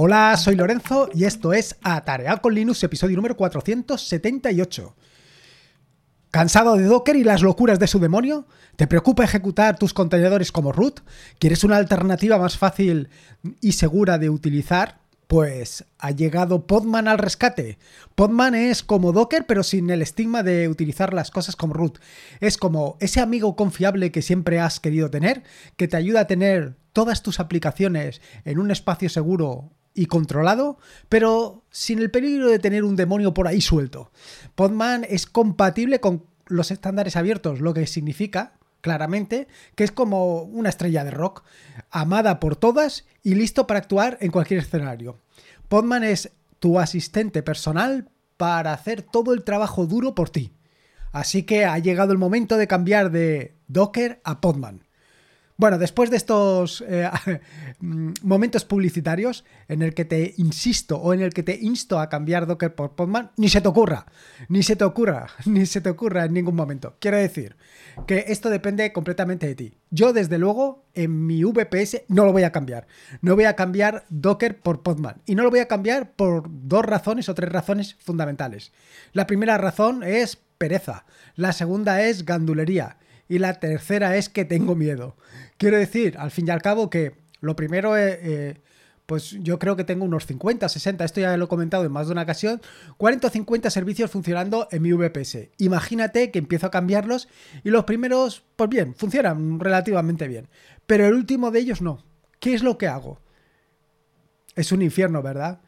Hola, soy Lorenzo y esto es Atarear con Linux, episodio número 478. ¿Cansado de Docker y las locuras de su demonio? ¿Te preocupa ejecutar tus contenedores como root? ¿Quieres una alternativa más fácil y segura de utilizar? Pues ha llegado Podman al rescate. Podman es como Docker, pero sin el estigma de utilizar las cosas como root. Es como ese amigo confiable que siempre has querido tener, que te ayuda a tener todas tus aplicaciones en un espacio seguro y controlado, pero sin el peligro de tener un demonio por ahí suelto. Podman es compatible con los estándares abiertos, lo que significa claramente, que es como una estrella de rock, amada por todas y listo para actuar en cualquier escenario. Podman es tu asistente personal para hacer todo el trabajo duro por ti. Así que ha llegado el momento de cambiar de Docker a Podman. Bueno, después de estos eh, momentos publicitarios en el que te insisto o en el que te insto a cambiar Docker por Podman, ni se te ocurra, ni se te ocurra, ni se te ocurra en ningún momento. Quiero decir que esto depende completamente de ti. Yo, desde luego, en mi VPS no lo voy a cambiar. No voy a cambiar Docker por Podman. Y no lo voy a cambiar por dos razones o tres razones fundamentales. La primera razón es pereza. La segunda es gandulería. Y la tercera es que tengo miedo. Quiero decir, al fin y al cabo, que lo primero es... Eh, eh, pues yo creo que tengo unos 50, 60, esto ya lo he comentado en más de una ocasión, 40 o 50 servicios funcionando en mi VPS. Imagínate que empiezo a cambiarlos y los primeros, pues bien, funcionan relativamente bien, pero el último de ellos no. ¿Qué es lo que hago? Es un infierno, ¿verdad?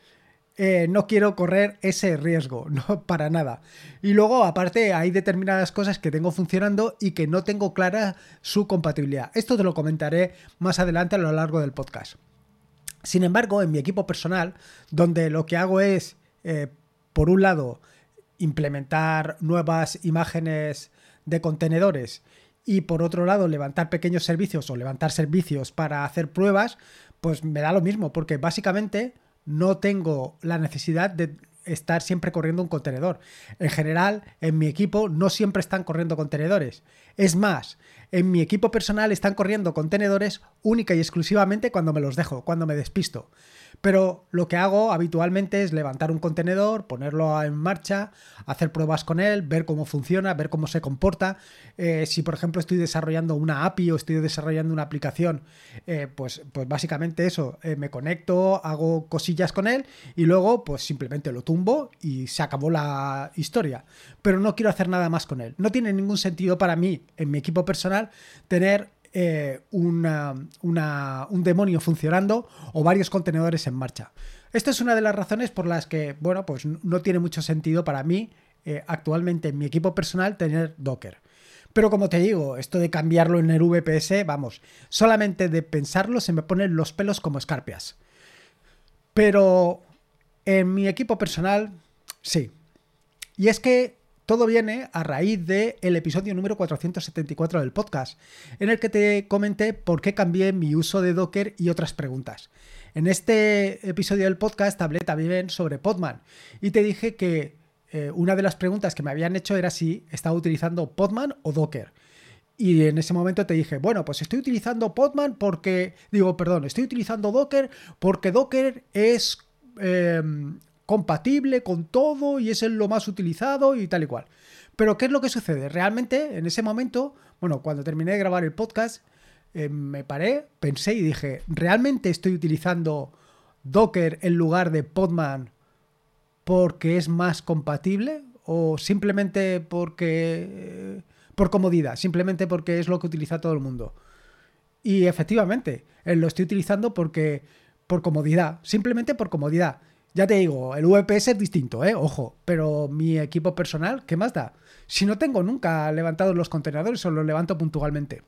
Eh, no quiero correr ese riesgo, no para nada. Y luego, aparte, hay determinadas cosas que tengo funcionando y que no tengo clara su compatibilidad. Esto te lo comentaré más adelante a lo largo del podcast. Sin embargo, en mi equipo personal, donde lo que hago es, eh, por un lado, implementar nuevas imágenes de contenedores y por otro lado levantar pequeños servicios o levantar servicios para hacer pruebas, pues me da lo mismo, porque básicamente no tengo la necesidad de estar siempre corriendo un contenedor. En general, en mi equipo no siempre están corriendo contenedores. Es más, en mi equipo personal están corriendo contenedores única y exclusivamente cuando me los dejo, cuando me despisto. Pero lo que hago habitualmente es levantar un contenedor, ponerlo en marcha, hacer pruebas con él, ver cómo funciona, ver cómo se comporta. Eh, si por ejemplo estoy desarrollando una API o estoy desarrollando una aplicación, eh, pues, pues básicamente eso, eh, me conecto, hago cosillas con él y luego pues simplemente lo tumbo y se acabó la historia. Pero no quiero hacer nada más con él. No tiene ningún sentido para mí, en mi equipo personal, tener eh, un demonio funcionando o varios contenedores en marcha. Esta es una de las razones por las que, bueno, pues no tiene mucho sentido para mí eh, actualmente en mi equipo personal tener Docker. Pero como te digo, esto de cambiarlo en el VPS, vamos, solamente de pensarlo se me ponen los pelos como escarpias. Pero en mi equipo personal, sí. Y es que todo viene a raíz del episodio número 474 del podcast, en el que te comenté por qué cambié mi uso de Docker y otras preguntas. En este episodio del podcast hablé también sobre Podman y te dije que eh, una de las preguntas que me habían hecho era si estaba utilizando Podman o Docker. Y en ese momento te dije, bueno, pues estoy utilizando Podman porque, digo, perdón, estoy utilizando Docker porque Docker es em, compatible con todo y es lo más utilizado y tal y cual. Pero ¿qué es lo que sucede? Realmente en ese momento, bueno, cuando terminé de grabar el podcast, eh, me paré, pensé y dije, ¿realmente estoy utilizando Docker en lugar de Podman porque es más compatible? ¿O simplemente porque... Eh, por comodidad, simplemente porque es lo que utiliza todo el mundo? Y efectivamente, eh, lo estoy utilizando porque por comodidad, simplemente por comodidad. Ya te digo, el VPS es distinto, ¿eh? Ojo, pero mi equipo personal, ¿qué más da? Si no tengo nunca levantado los contenedores o los levanto puntualmente.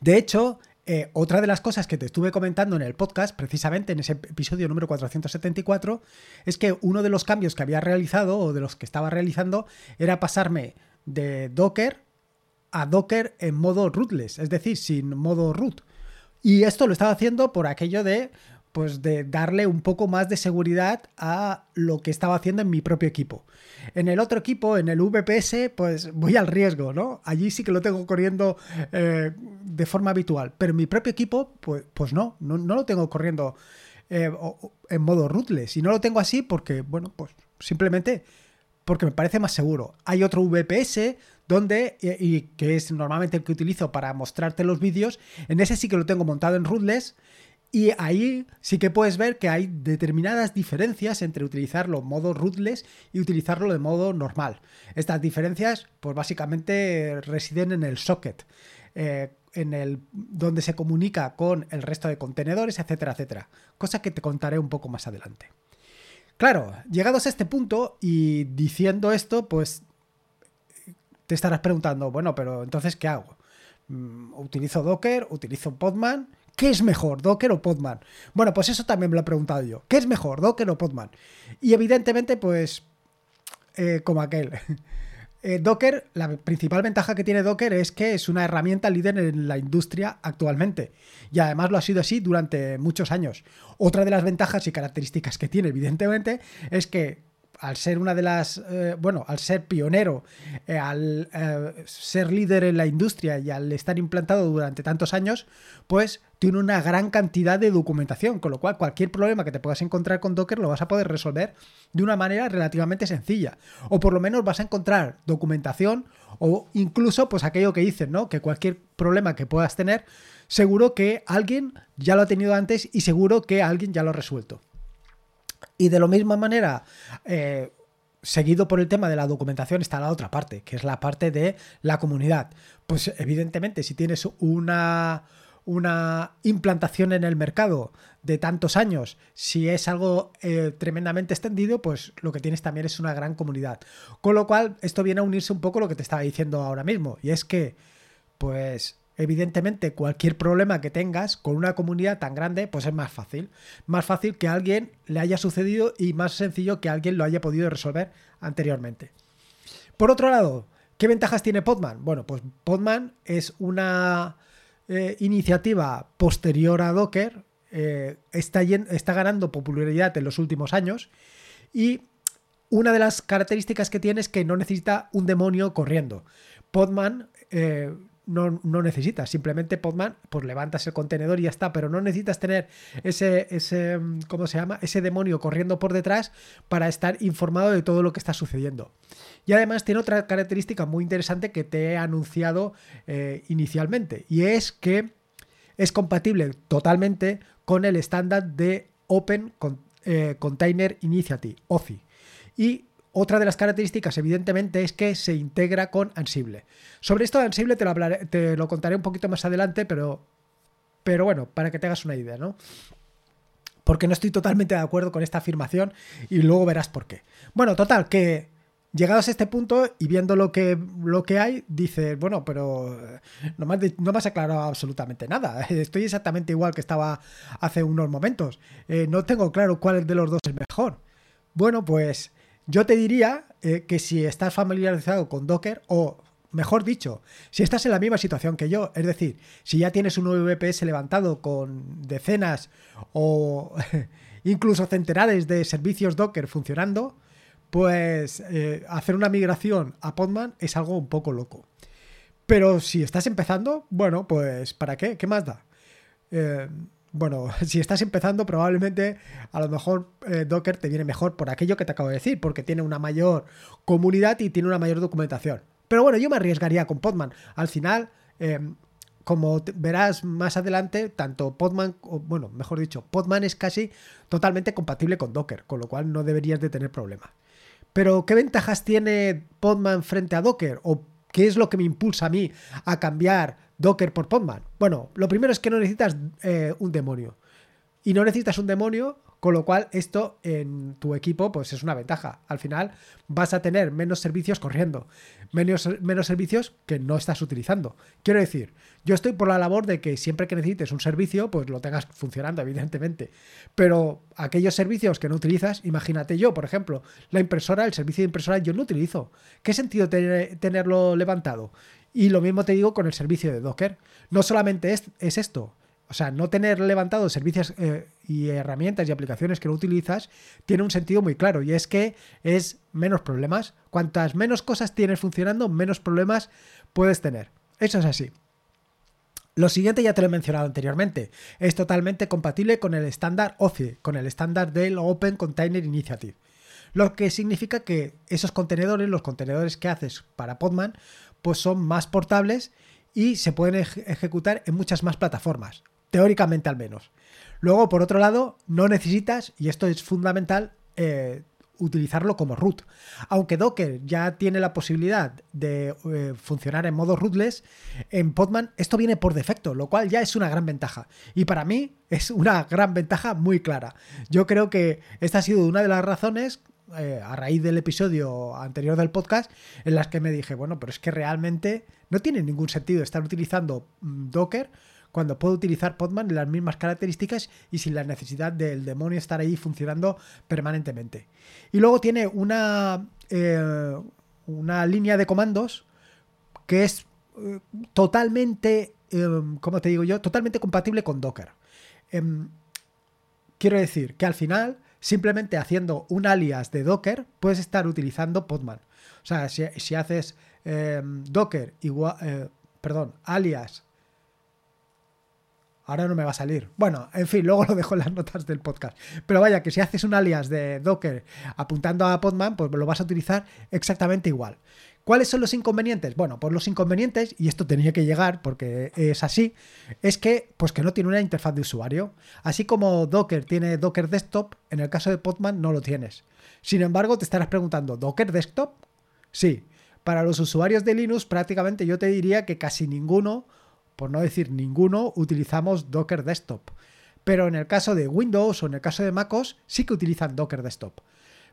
De hecho, eh, otra de las cosas que te estuve comentando en el podcast, precisamente en ese episodio número 474, es que uno de los cambios que había realizado o de los que estaba realizando era pasarme de Docker a Docker en modo rootless, es decir, sin modo root. Y esto lo estaba haciendo por aquello de, pues de darle un poco más de seguridad a lo que estaba haciendo en mi propio equipo. En el otro equipo, en el VPS, pues voy al riesgo, ¿no? Allí sí que lo tengo corriendo eh, de forma habitual, pero en mi propio equipo, pues, pues no, no, lo tengo corriendo eh, en modo rootless. Y no lo tengo así porque, bueno, pues simplemente porque me parece más seguro. Hay otro VPS donde, y, que es normalmente el que utilizo para mostrarte los vídeos, en ese sí que lo tengo montado en rootless. Y ahí sí que puedes ver que hay determinadas diferencias entre utilizarlo en modo rootless y utilizarlo de modo normal. Estas diferencias, pues básicamente residen en el socket. Eh, en el donde se comunica con el resto de contenedores, etcétera, etcétera. Cosa que te contaré un poco más adelante. Claro, llegados a este punto y diciendo esto, pues te estarás preguntando, bueno, pero entonces, ¿qué hago? Mm, ¿Utilizo Docker? ¿Utilizo Podman? ¿Qué es mejor, Docker o Podman? Bueno, pues eso también me lo he preguntado yo. ¿Qué es mejor, Docker o Podman? Y evidentemente, pues, eh, como aquel. Eh, Docker, la principal ventaja que tiene Docker es que es una herramienta líder en la industria actualmente. Y además lo ha sido así durante muchos años. Otra de las ventajas y características que tiene, evidentemente, es que al ser una de las, eh, bueno, al ser pionero, eh, al eh, ser líder en la industria y al estar implantado durante tantos años, pues tiene una gran cantidad de documentación, con lo cual cualquier problema que te puedas encontrar con Docker lo vas a poder resolver de una manera relativamente sencilla. O por lo menos vas a encontrar documentación o incluso pues aquello que dicen, ¿no? Que cualquier problema que puedas tener, seguro que alguien ya lo ha tenido antes y seguro que alguien ya lo ha resuelto. Y de la misma manera, eh, seguido por el tema de la documentación, está la otra parte, que es la parte de la comunidad. Pues evidentemente, si tienes una, una implantación en el mercado de tantos años, si es algo eh, tremendamente extendido, pues lo que tienes también es una gran comunidad. Con lo cual, esto viene a unirse un poco a lo que te estaba diciendo ahora mismo, y es que, pues evidentemente cualquier problema que tengas con una comunidad tan grande, pues es más fácil. Más fácil que a alguien le haya sucedido y más sencillo que alguien lo haya podido resolver anteriormente. Por otro lado, ¿qué ventajas tiene Podman? Bueno, pues Podman es una eh, iniciativa posterior a Docker, eh, está, está ganando popularidad en los últimos años y una de las características que tiene es que no necesita un demonio corriendo. Podman eh, no, necesitas. Simplemente Podman, pues levantas el contenedor y ya está, pero no necesitas tener ese, ese, ¿cómo se llama? Ese demonio corriendo por detrás para estar informado de todo lo que está sucediendo. Y además tiene otra característica muy interesante que te he anunciado eh, inicialmente, y es que es compatible totalmente con el estándar de Open eh, Container Initiative, OCI. Y otra de las características, evidentemente, es que se integra con Ansible. Sobre esto de Ansible te lo, te lo contaré un poquito más adelante, pero, pero bueno, para que te hagas una idea, ¿no? Porque no estoy totalmente de acuerdo con esta afirmación y luego verás por qué. Bueno, total, que llegados a este punto y viendo lo que, lo que hay, dices, bueno, pero no me, has, no me has aclarado absolutamente nada. Estoy exactamente igual que estaba hace unos momentos. Eh, no tengo claro cuál de los dos es mejor. Bueno, pues yo te diría eh, que si estás familiarizado con Docker o Mejor dicho, si estás en la misma situación que yo, es decir, si ya tienes un VPS levantado con decenas o incluso centenares de servicios Docker funcionando, pues eh, hacer una migración a Podman es algo un poco loco. Pero si estás empezando, bueno, pues ¿para qué? ¿Qué más da? Eh, bueno, si estás empezando, probablemente a lo mejor eh, Docker te viene mejor por aquello que te acabo de decir, porque tiene una mayor comunidad y tiene una mayor documentación. Pero bueno, yo me arriesgaría con Podman. Al final, em, como verás más adelante, tanto Podman, o, bueno, mejor dicho, Podman es casi totalmente compatible con Docker, con lo cual no deberías de tener problemas. Pero, ¿qué ventajas tiene Podman frente a Docker? ¿O qué es lo que me impulsa a mí a cambiar Docker por Podman? Bueno, lo primero es que no necesitas eh, un demonio. Y no necesitas un demonio, con lo cual esto en tu equipo pues es una ventaja. Al final vas a tener menos servicios corriendo, menos, menos servicios que no estás utilizando. Quiero decir, yo estoy por la labor de que siempre que necesites un servicio pues lo tengas funcionando, evidentemente. Pero aquellos servicios que no utilizas, imagínate yo, por ejemplo, la impresora, el servicio de impresora yo no utilizo. ¿Qué sentido tenerlo levantado? Y lo mismo te digo con el servicio de Docker. No solamente es, es esto, o sea, no tener levantado servicios eh, y herramientas y aplicaciones que no utilizas tiene un sentido muy claro y es que es menos problemas. Cuantas menos cosas tienes funcionando, menos problemas puedes tener. Eso es así. Lo siguiente ya te lo he mencionado anteriormente. Es totalmente compatible con el estándar OCI, con el estándar del Open Container Initiative. Lo que significa que esos contenedores, los contenedores que haces para Podman, pues son más portables y se pueden ejecutar en muchas más plataformas, teóricamente al menos. Luego, por otro lado, no necesitas, y esto es fundamental, eh, utilizarlo como root. Aunque Docker ya tiene la posibilidad de eh, funcionar en modo rootless, en Podman esto viene por defecto, lo cual ya es una gran ventaja. Y para mí es una gran ventaja muy clara. Yo creo que esta ha sido una de las razones eh, a raíz del episodio anterior del podcast, en las que me dije, bueno, pero es que realmente no tiene ningún sentido estar utilizando mm, Docker cuando puedo utilizar Podman en las mismas características y sin la necesidad del demonio estar ahí funcionando permanentemente. Y luego tiene una, eh, una línea de comandos que es eh, totalmente, em, como te digo yo, totalmente compatible con Docker. Em, quiero decir que al final, simplemente haciendo un alias de Docker, puedes estar utilizando Podman. O sea, si, haces em, Docker igual, eh, perdón, alias Ahora no me va a salir. Bueno, en fin, luego lo dejo en las notas del podcast. Pero vaya, que si haces un alias de Docker apuntando a Podman, pues lo vas a utilizar exactamente igual. ¿Cuáles son los inconvenientes? Bueno, pues los inconvenientes, y esto tenía que llegar porque es así, es que, pues que no tiene una interfaz de usuario. Así como Docker tiene Docker Desktop, en el caso de Podman no lo tienes. Sin embargo, te estarás preguntando, ¿Docker Desktop? Sí. Para los usuarios de Linux, prácticamente yo te diría que casi ninguno por no decir ninguno, utilizamos Docker Desktop. Pero en el caso de Windows o en el caso de MacOS sí que utilizan Docker Desktop.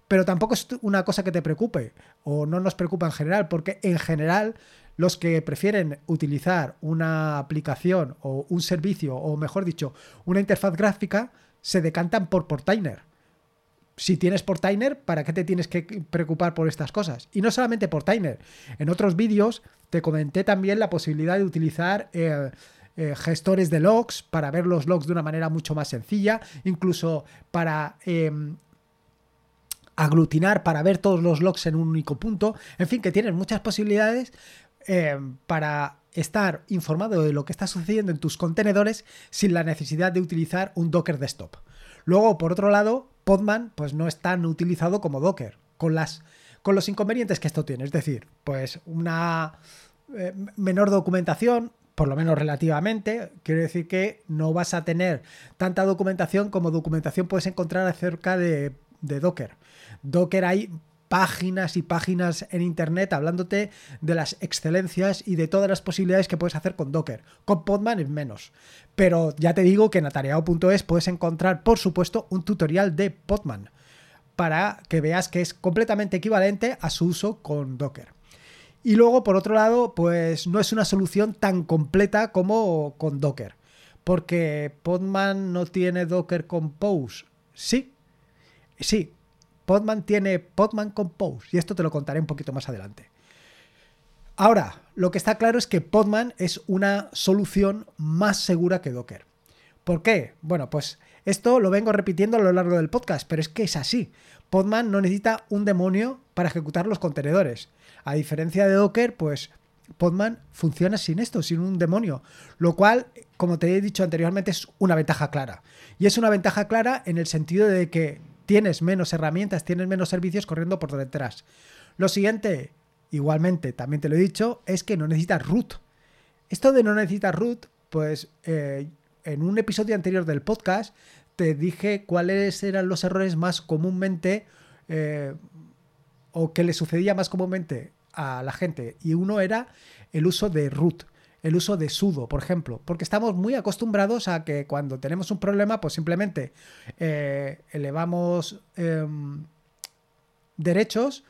Pero tampoco es una cosa que te preocupe o no nos preocupa en general, porque en general los que prefieren utilizar una aplicación o un servicio, o mejor dicho, una interfaz gráfica, se decantan por Portainer si tienes Portainer, ¿para qué te tienes que preocupar por estas cosas? Y no solamente Portainer. En otros vídeos te comenté también la posibilidad de utilizar eh, eh, gestores de logs para ver los logs de una manera mucho más sencilla, incluso para em, aglutinar, para ver todos los logs en un único punto. En fin, que tienes muchas posibilidades em, para estar informado de lo que está sucediendo en tus contenedores sin la necesidad de utilizar un Docker Desktop. Luego, por otro lado, Podman pues no es tan utilizado como Docker, con, las, con los inconvenientes que esto tiene. Es decir, pues una eh, menor documentación, por lo menos relativamente. Quiero decir que no vas a tener tanta documentación como documentación puedes encontrar acerca de Docker. Docker hay páginas y páginas en internet hablándote de las excelencias y de todas las posibilidades que puedes hacer con Docker. Con Podman es menos. Pero ya te digo que en atareado.es puedes encontrar, por supuesto, un tutorial de Podman para que veas que es completamente equivalente a su uso con Docker. Y luego, por otro lado, pues no es una solución tan completa como con Docker. Porque Podman no tiene Docker Compose. Sí, sí, Podman tiene Podman Compose y esto te lo contaré un poquito más adelante. Ahora, lo que está claro es que Podman es una solución más segura que Docker. ¿Por qué? Bueno, pues esto lo vengo repitiendo a lo largo del podcast, pero es que es así. Podman no necesita un demonio para ejecutar los contenedores. A diferencia de Docker, pues Podman funciona sin esto, sin un demonio, lo cual, como te he dicho anteriormente, es una ventaja clara. Y es una ventaja clara en el sentido de que tienes menos herramientas, tienes menos servicios corriendo por detrás. Lo siguiente, igualmente, también te lo he dicho, es que no necesitas root. Esto de no necesitas root, pues eh, en un episodio anterior del podcast te dije cuáles eran los errores más comúnmente eh, o que le sucedía más comúnmente a la gente. Y uno era el uso de root el uso de sudo, por ejemplo, porque estamos muy acostumbrados a que cuando tenemos un problema, pues simplemente eh, elevamos em, derechos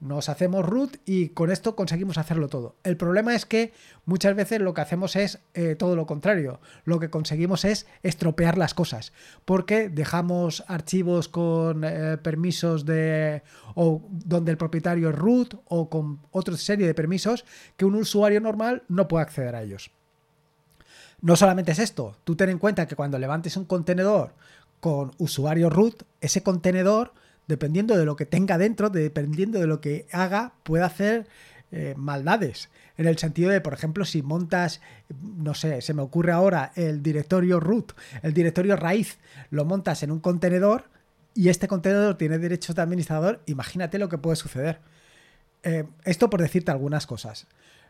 nos hacemos root y con esto conseguimos hacerlo todo. El problema es que muchas veces lo que hacemos es eh, todo lo contrario. Lo que conseguimos es estropear las cosas porque dejamos archivos con eh, permisos de o donde el propietario es root o con otra serie de permisos que un usuario normal no puede acceder a ellos. No solamente es esto, tú ten en cuenta que cuando levantes un contenedor con usuario root, ese contenedor dependiendo de lo que tenga dentro, dependiendo de lo que haga, puede hacer eh, maldades. En el sentido de, por ejemplo, si montas, no sé, se me ocurre ahora el directorio root, el directorio raíz, lo montas en un contenedor y este contenedor tiene derechos de administrador, imagínate lo que puede suceder. Eh, esto por decirte algunas cosas.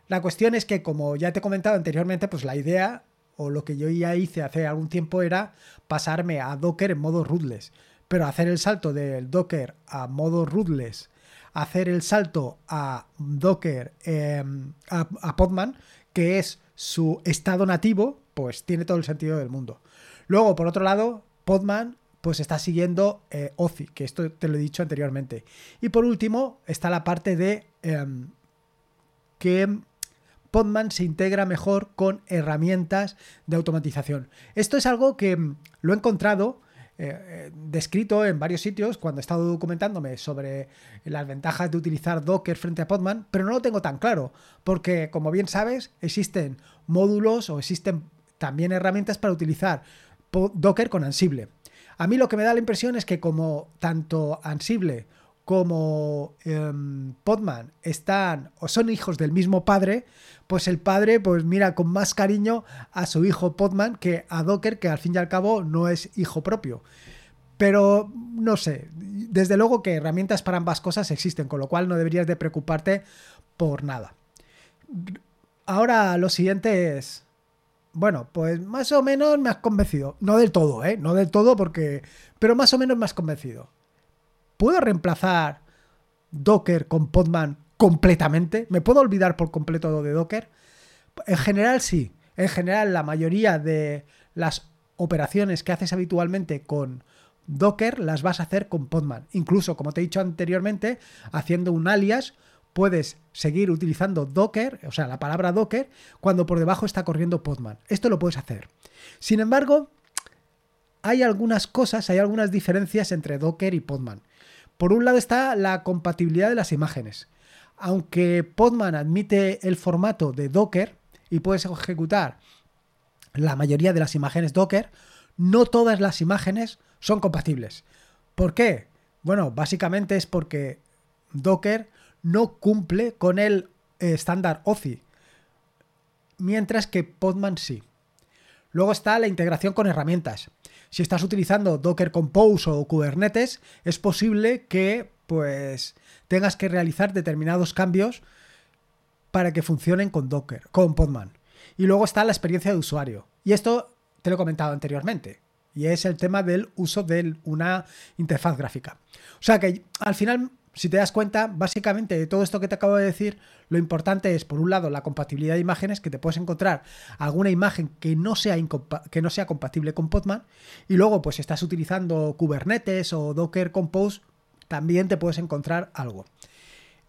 La cuestión es que, como ya te he comentado anteriormente, pues la idea o lo que yo ya hice hace algún tiempo era pasarme a Docker en modo rootless. Pero hacer el salto del Docker a modo rootless, hacer el salto a Docker, em, a, Podman, que es su estado nativo, pues tiene todo el sentido del mundo. Luego, por otro lado, Podman pues está siguiendo eh, OCI, que esto te lo he dicho anteriormente. Y por último, está la parte de em, que Podman se integra mejor con herramientas de automatización. Esto es algo que mm, lo he encontrado eh, eh, descrito en varios sitios cuando he estado documentándome sobre las ventajas de utilizar Docker frente a Podman, pero no lo tengo tan claro, porque como bien sabes, existen módulos o existen también herramientas para utilizar Docker con Ansible. A mí lo que me da la impresión es que como tanto Ansible como em, Podman están o son hijos del mismo padre, pues el padre pues mira con más cariño a su hijo Podman que a Docker, que al fin y al cabo no es hijo propio. Pero no sé, desde luego que herramientas para ambas cosas existen, con lo cual no deberías de preocuparte por nada. Ahora lo siguiente es... Bueno, pues más o menos me has convencido. No del todo, ¿eh? No del todo porque... Pero más o menos me has convencido. ¿Puedo reemplazar Docker con Podman completamente? ¿Me puedo olvidar por completo de Docker? En general sí. En general la mayoría de las operaciones que haces habitualmente con Docker las vas a hacer con Podman. Incluso, como te he dicho anteriormente, haciendo un alias puedes seguir utilizando Docker, o sea, la palabra Docker, cuando por debajo está corriendo Podman. Esto lo puedes hacer. Sin embargo, hay algunas cosas, hay algunas diferencias entre Docker y Podman. Por un lado está la compatibilidad de las imágenes. Aunque Podman admite el formato de Docker y puedes ejecutar la mayoría de las imágenes Docker, no todas las imágenes son compatibles. ¿Por qué? Bueno, básicamente es porque Docker no cumple con el eh, estándar OCI, mientras que Podman sí. Luego está la integración con herramientas. Si estás utilizando Docker Compose o Kubernetes, es posible que pues tengas que realizar determinados cambios para que funcionen con Docker, con Podman. Y luego está la experiencia de usuario. Y esto te lo he comentado anteriormente. Y es el tema del uso de una interfaz gráfica. O sea que al final si te das cuenta, básicamente de todo esto que te acabo de decir, lo importante es, por un lado, la compatibilidad de imágenes, que te puedes encontrar alguna imagen que no sea, que no sea compatible con Podman, y luego, pues si estás utilizando Kubernetes o Docker Compose, también te puedes encontrar algo.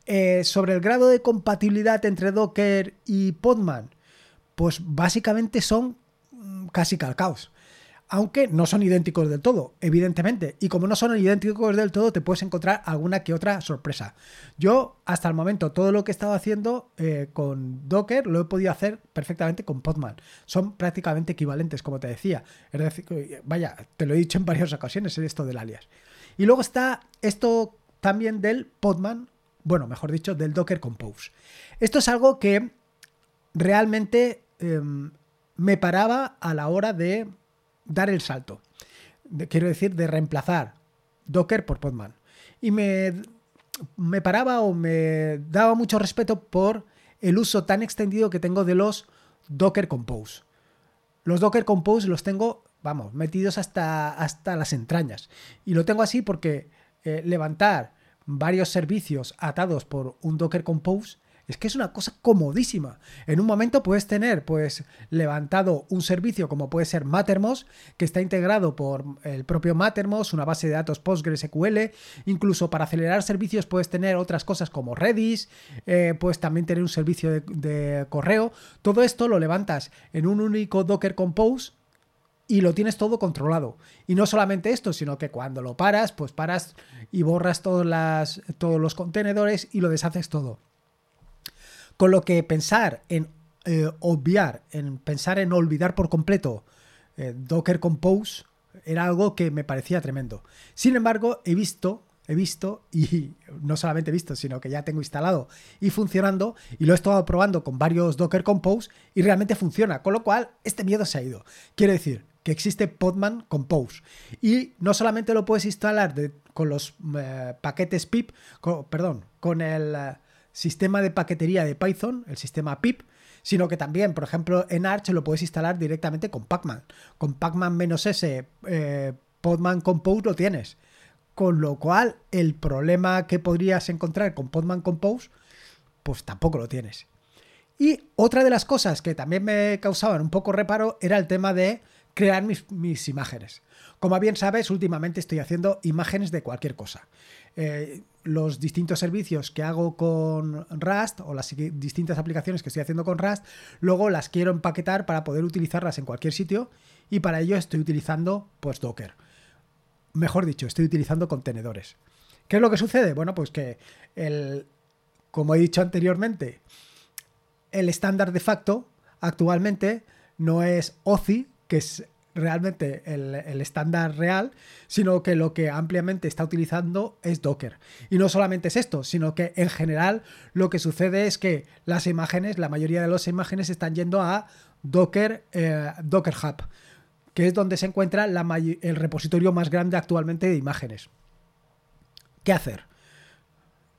Eh, sobre el grado de compatibilidad entre Docker y Podman, pues básicamente son mm, casi calcaos aunque no son idénticos del todo, evidentemente. Y como no son idénticos del todo, te puedes encontrar alguna que otra sorpresa. Yo, hasta el momento, todo lo que he estado haciendo eh, con Docker lo he podido hacer perfectamente con Podman. Son prácticamente equivalentes, como te decía. Es decir, vaya, te lo he dicho en varias ocasiones, esto del alias. Y luego está esto también del Podman, bueno, mejor dicho, del Docker Compose. Esto es algo que realmente em, me paraba a la hora de dar el salto. quiero decir, de reemplazar Docker por Podman. Y me, me paraba o me daba mucho respeto por el uso tan extendido que tengo de los Docker Compose. Los Docker Compose los tengo, vamos, metidos hasta, hasta las entrañas. Y lo tengo así porque eh, levantar varios servicios atados por un Docker Compose es que es una cosa comodísima. En un momento puedes tener, pues, levantado un servicio como puede ser Mattermost, que está integrado por el propio Mattermost, una base de datos PostgreSQL. Incluso para acelerar servicios puedes tener otras cosas como Redis, eh, puedes también tener un servicio de, correo. Todo esto lo levantas en un único Docker Compose y lo tienes todo controlado. Y no solamente esto, sino que cuando lo paras, pues paras y borras todos los contenedores y lo deshaces todo. Con lo que pensar en eh, obviar, en pensar en olvidar por completo eh, Docker Compose era algo que me parecía tremendo. Sin embargo, he visto he visto y no solamente he visto, sino que ya tengo instalado y funcionando y lo he estado probando con varios Docker Compose y realmente funciona, con lo cual este miedo se ha ido. Quiero decir que existe Podman Compose y no solamente lo puedes instalar con los eh, paquetes pip, perdón, con el sistema de paquetería de Python, el sistema pip, sino que también, por ejemplo, en Arch lo puedes instalar directamente con Pacman. Con Pacman-S, eh, Podman Compose lo tienes. Con lo cual, el problema que podrías encontrar con Podman Compose, pues tampoco lo tienes. Y otra de las cosas que también me causaban un poco reparo era el tema de crear mis, imágenes. Como bien sabes, últimamente estoy haciendo imágenes de cualquier cosa. Eh, los distintos servicios que hago con Rust o las distintas aplicaciones que estoy haciendo con Rust, luego las quiero empaquetar para poder utilizarlas en cualquier sitio y para ello estoy utilizando pues Docker mejor dicho, estoy utilizando contenedores. ¿Qué es lo que sucede? Bueno, pues que el, como he dicho anteriormente, el estándar de facto actualmente no es OCI, que es realmente el, estándar real, sino que lo que ampliamente está utilizando es Docker. Y no solamente es esto, sino que en general lo que sucede es que las imágenes, la mayoría de las imágenes están yendo a Docker, eh, Docker Hub que es donde se encuentra el repositorio más grande actualmente de imágenes. ¿Qué hacer?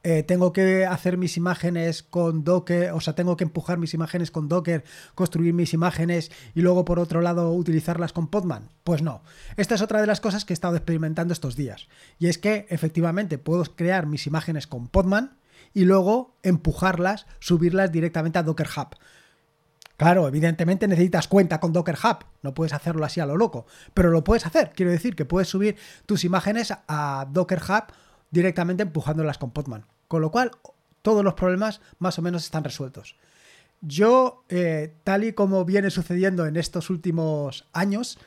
Eh, tengo que hacer mis imágenes con Docker, o sea, tengo que empujar mis imágenes con Docker, construir mis imágenes y luego por otro lado utilizarlas con Podman. Pues no. Esta es otra de las cosas que he estado experimentando estos días. Y es que efectivamente puedo crear mis imágenes con Podman y luego empujarlas, subirlas directamente a Docker Hub. Claro, evidentemente necesitas cuenta con Docker Hub, no puedes hacerlo así a lo loco, pero lo puedes hacer. Quiero decir que puedes subir tus imágenes a Docker Hub directamente empujándolas con Podman. Con lo cual, todos los problemas más o menos están resueltos. Yo, eh, tal y como viene sucediendo en estos últimos años,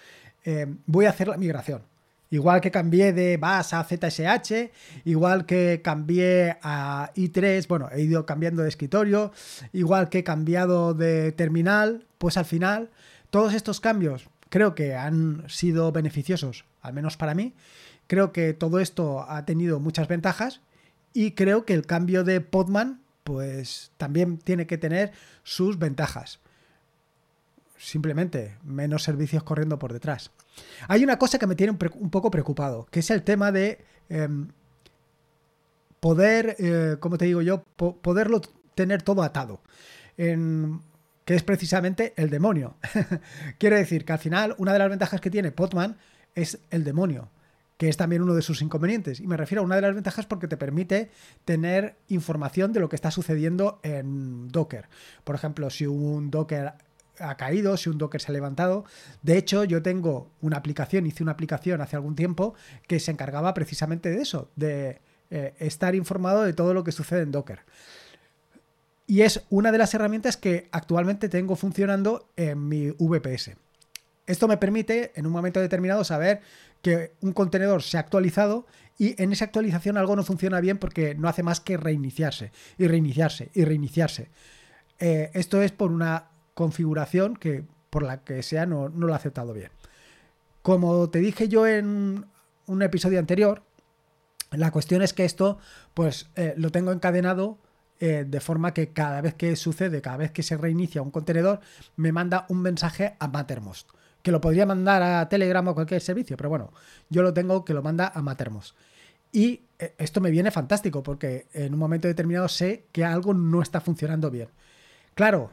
eh, voy a hacer la migración. Igual que cambié de BAS a ZSH, igual que cambié a i3, bueno, he ido cambiando de escritorio, igual que he cambiado de terminal, pues al final todos estos cambios creo que han sido beneficiosos, al menos para mí. Creo que todo esto ha tenido muchas ventajas y creo que el cambio de Podman pues también tiene que tener sus ventajas simplemente menos servicios corriendo por detrás. Hay una cosa que me tiene un, poco preocupado, que es el tema de em, poder, eh, como te digo yo, poderlo tener todo atado. que es precisamente el demonio. Quiero decir que al final una de las ventajas que tiene Potman es el demonio, que es también uno de sus inconvenientes. Y me refiero a una de las ventajas porque te permite tener información de lo que está sucediendo en Docker. Por ejemplo, si un Docker ha caído, si un Docker se ha levantado. De hecho, yo tengo una aplicación, hice una aplicación hace algún tiempo que se encargaba precisamente de eso, de eh, estar informado de todo lo que sucede en Docker. Y es una de las herramientas que actualmente tengo funcionando en mi VPS. Esto me permite en un momento determinado saber que un contenedor se ha actualizado y en esa actualización algo no funciona bien porque no hace más que reiniciarse y reiniciarse y reiniciarse. Eh, esto es por una configuración que por la que sea no, lo ha aceptado bien. Como te dije yo en un episodio anterior, la cuestión es que esto pues eh, lo tengo encadenado eh, de forma que cada vez que sucede, cada vez que se reinicia un contenedor, me manda un mensaje a Mattermost. Que lo podría mandar a Telegram o cualquier servicio, pero bueno, yo lo tengo que lo manda a Mattermost. Y eh, esto me viene fantástico porque en un momento determinado sé que algo no está funcionando bien. Claro,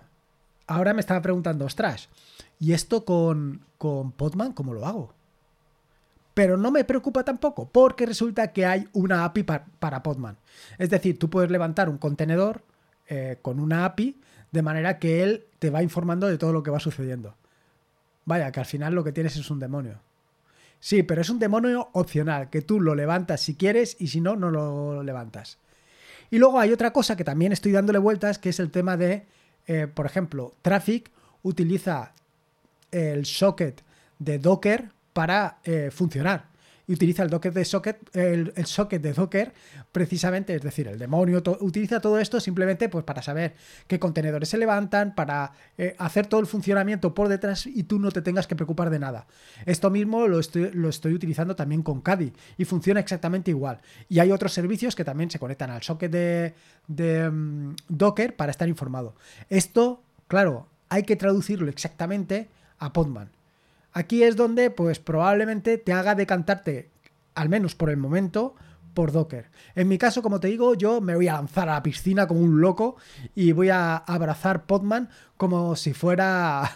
ahora me estaba preguntando, ostras, ¿y esto con, con Podman cómo lo hago? Pero no me preocupa tampoco, porque resulta que hay una API para Podman. Es decir, tú puedes levantar un contenedor eh, con una API de manera que él te va informando de todo lo que va sucediendo. Vaya, que al final lo que tienes es un demonio. Sí, pero es un demonio opcional, que tú lo levantas si quieres y si no, no lo levantas. Y luego hay otra cosa que también estoy dándole vueltas, que es el tema de eh, por ejemplo, Traffic utiliza el socket de Docker para eh, funcionar. Y utiliza el Docker de socket, el, socket de Docker, precisamente, es decir, el demonio utiliza todo esto simplemente pues, para saber qué contenedores se levantan, para eh, hacer todo el funcionamiento por detrás y tú no te tengas que preocupar de nada. Esto mismo lo estoy, lo estoy utilizando también con Caddy y funciona exactamente igual. Y hay otros servicios que también se conectan al socket de, mm, Docker para estar informado. Esto, claro, hay que traducirlo exactamente a Podman. Aquí es donde, pues probablemente te haga decantarte, al menos por el momento, por Docker. En mi caso, como te digo, yo me voy a lanzar a la piscina como un loco y voy a abrazar Podman como si fuera...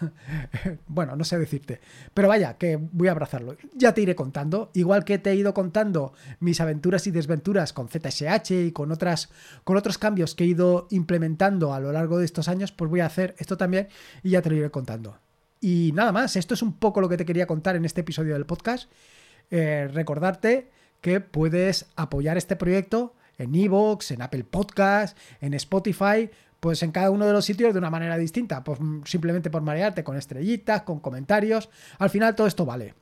bueno, no sé decirte. Pero vaya, que voy a abrazarlo. Ya te iré contando. Igual que te he ido contando mis aventuras y desventuras con ZSH y con, otras, con otros cambios que he ido implementando a lo largo de estos años, pues voy a hacer esto también y ya te lo iré contando. Y nada más, esto es un poco lo que te quería contar en este episodio del podcast. Eh, recordarte que puedes apoyar este proyecto en Evox, en Apple Podcast, en Spotify, pues en cada uno de los sitios de una manera distinta, pues simplemente por marearte con estrellitas, con comentarios. Al final todo esto vale.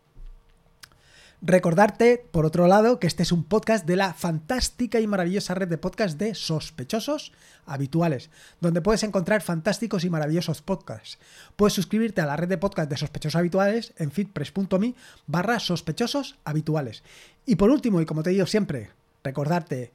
Recordarte, por otro lado, que este es un podcast de la fantástica y maravillosa red de podcasts de sospechosos habituales, donde puedes encontrar fantásticos y maravillosos podcasts. Puedes suscribirte a la red de podcasts de sospechosos habituales en fitpress.me barra sospechosos habituales. Y por último, y como te digo siempre, recordarte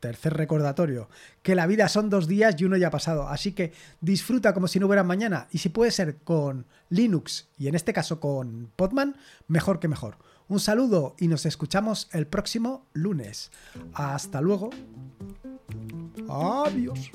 tercer recordatorio, que la vida son dos días y uno ya ha pasado, así que disfruta como si no hubiera mañana y si puede ser con Linux y en este caso con Podman, mejor que mejor. Un saludo y nos escuchamos el próximo lunes. Hasta luego. Adiós.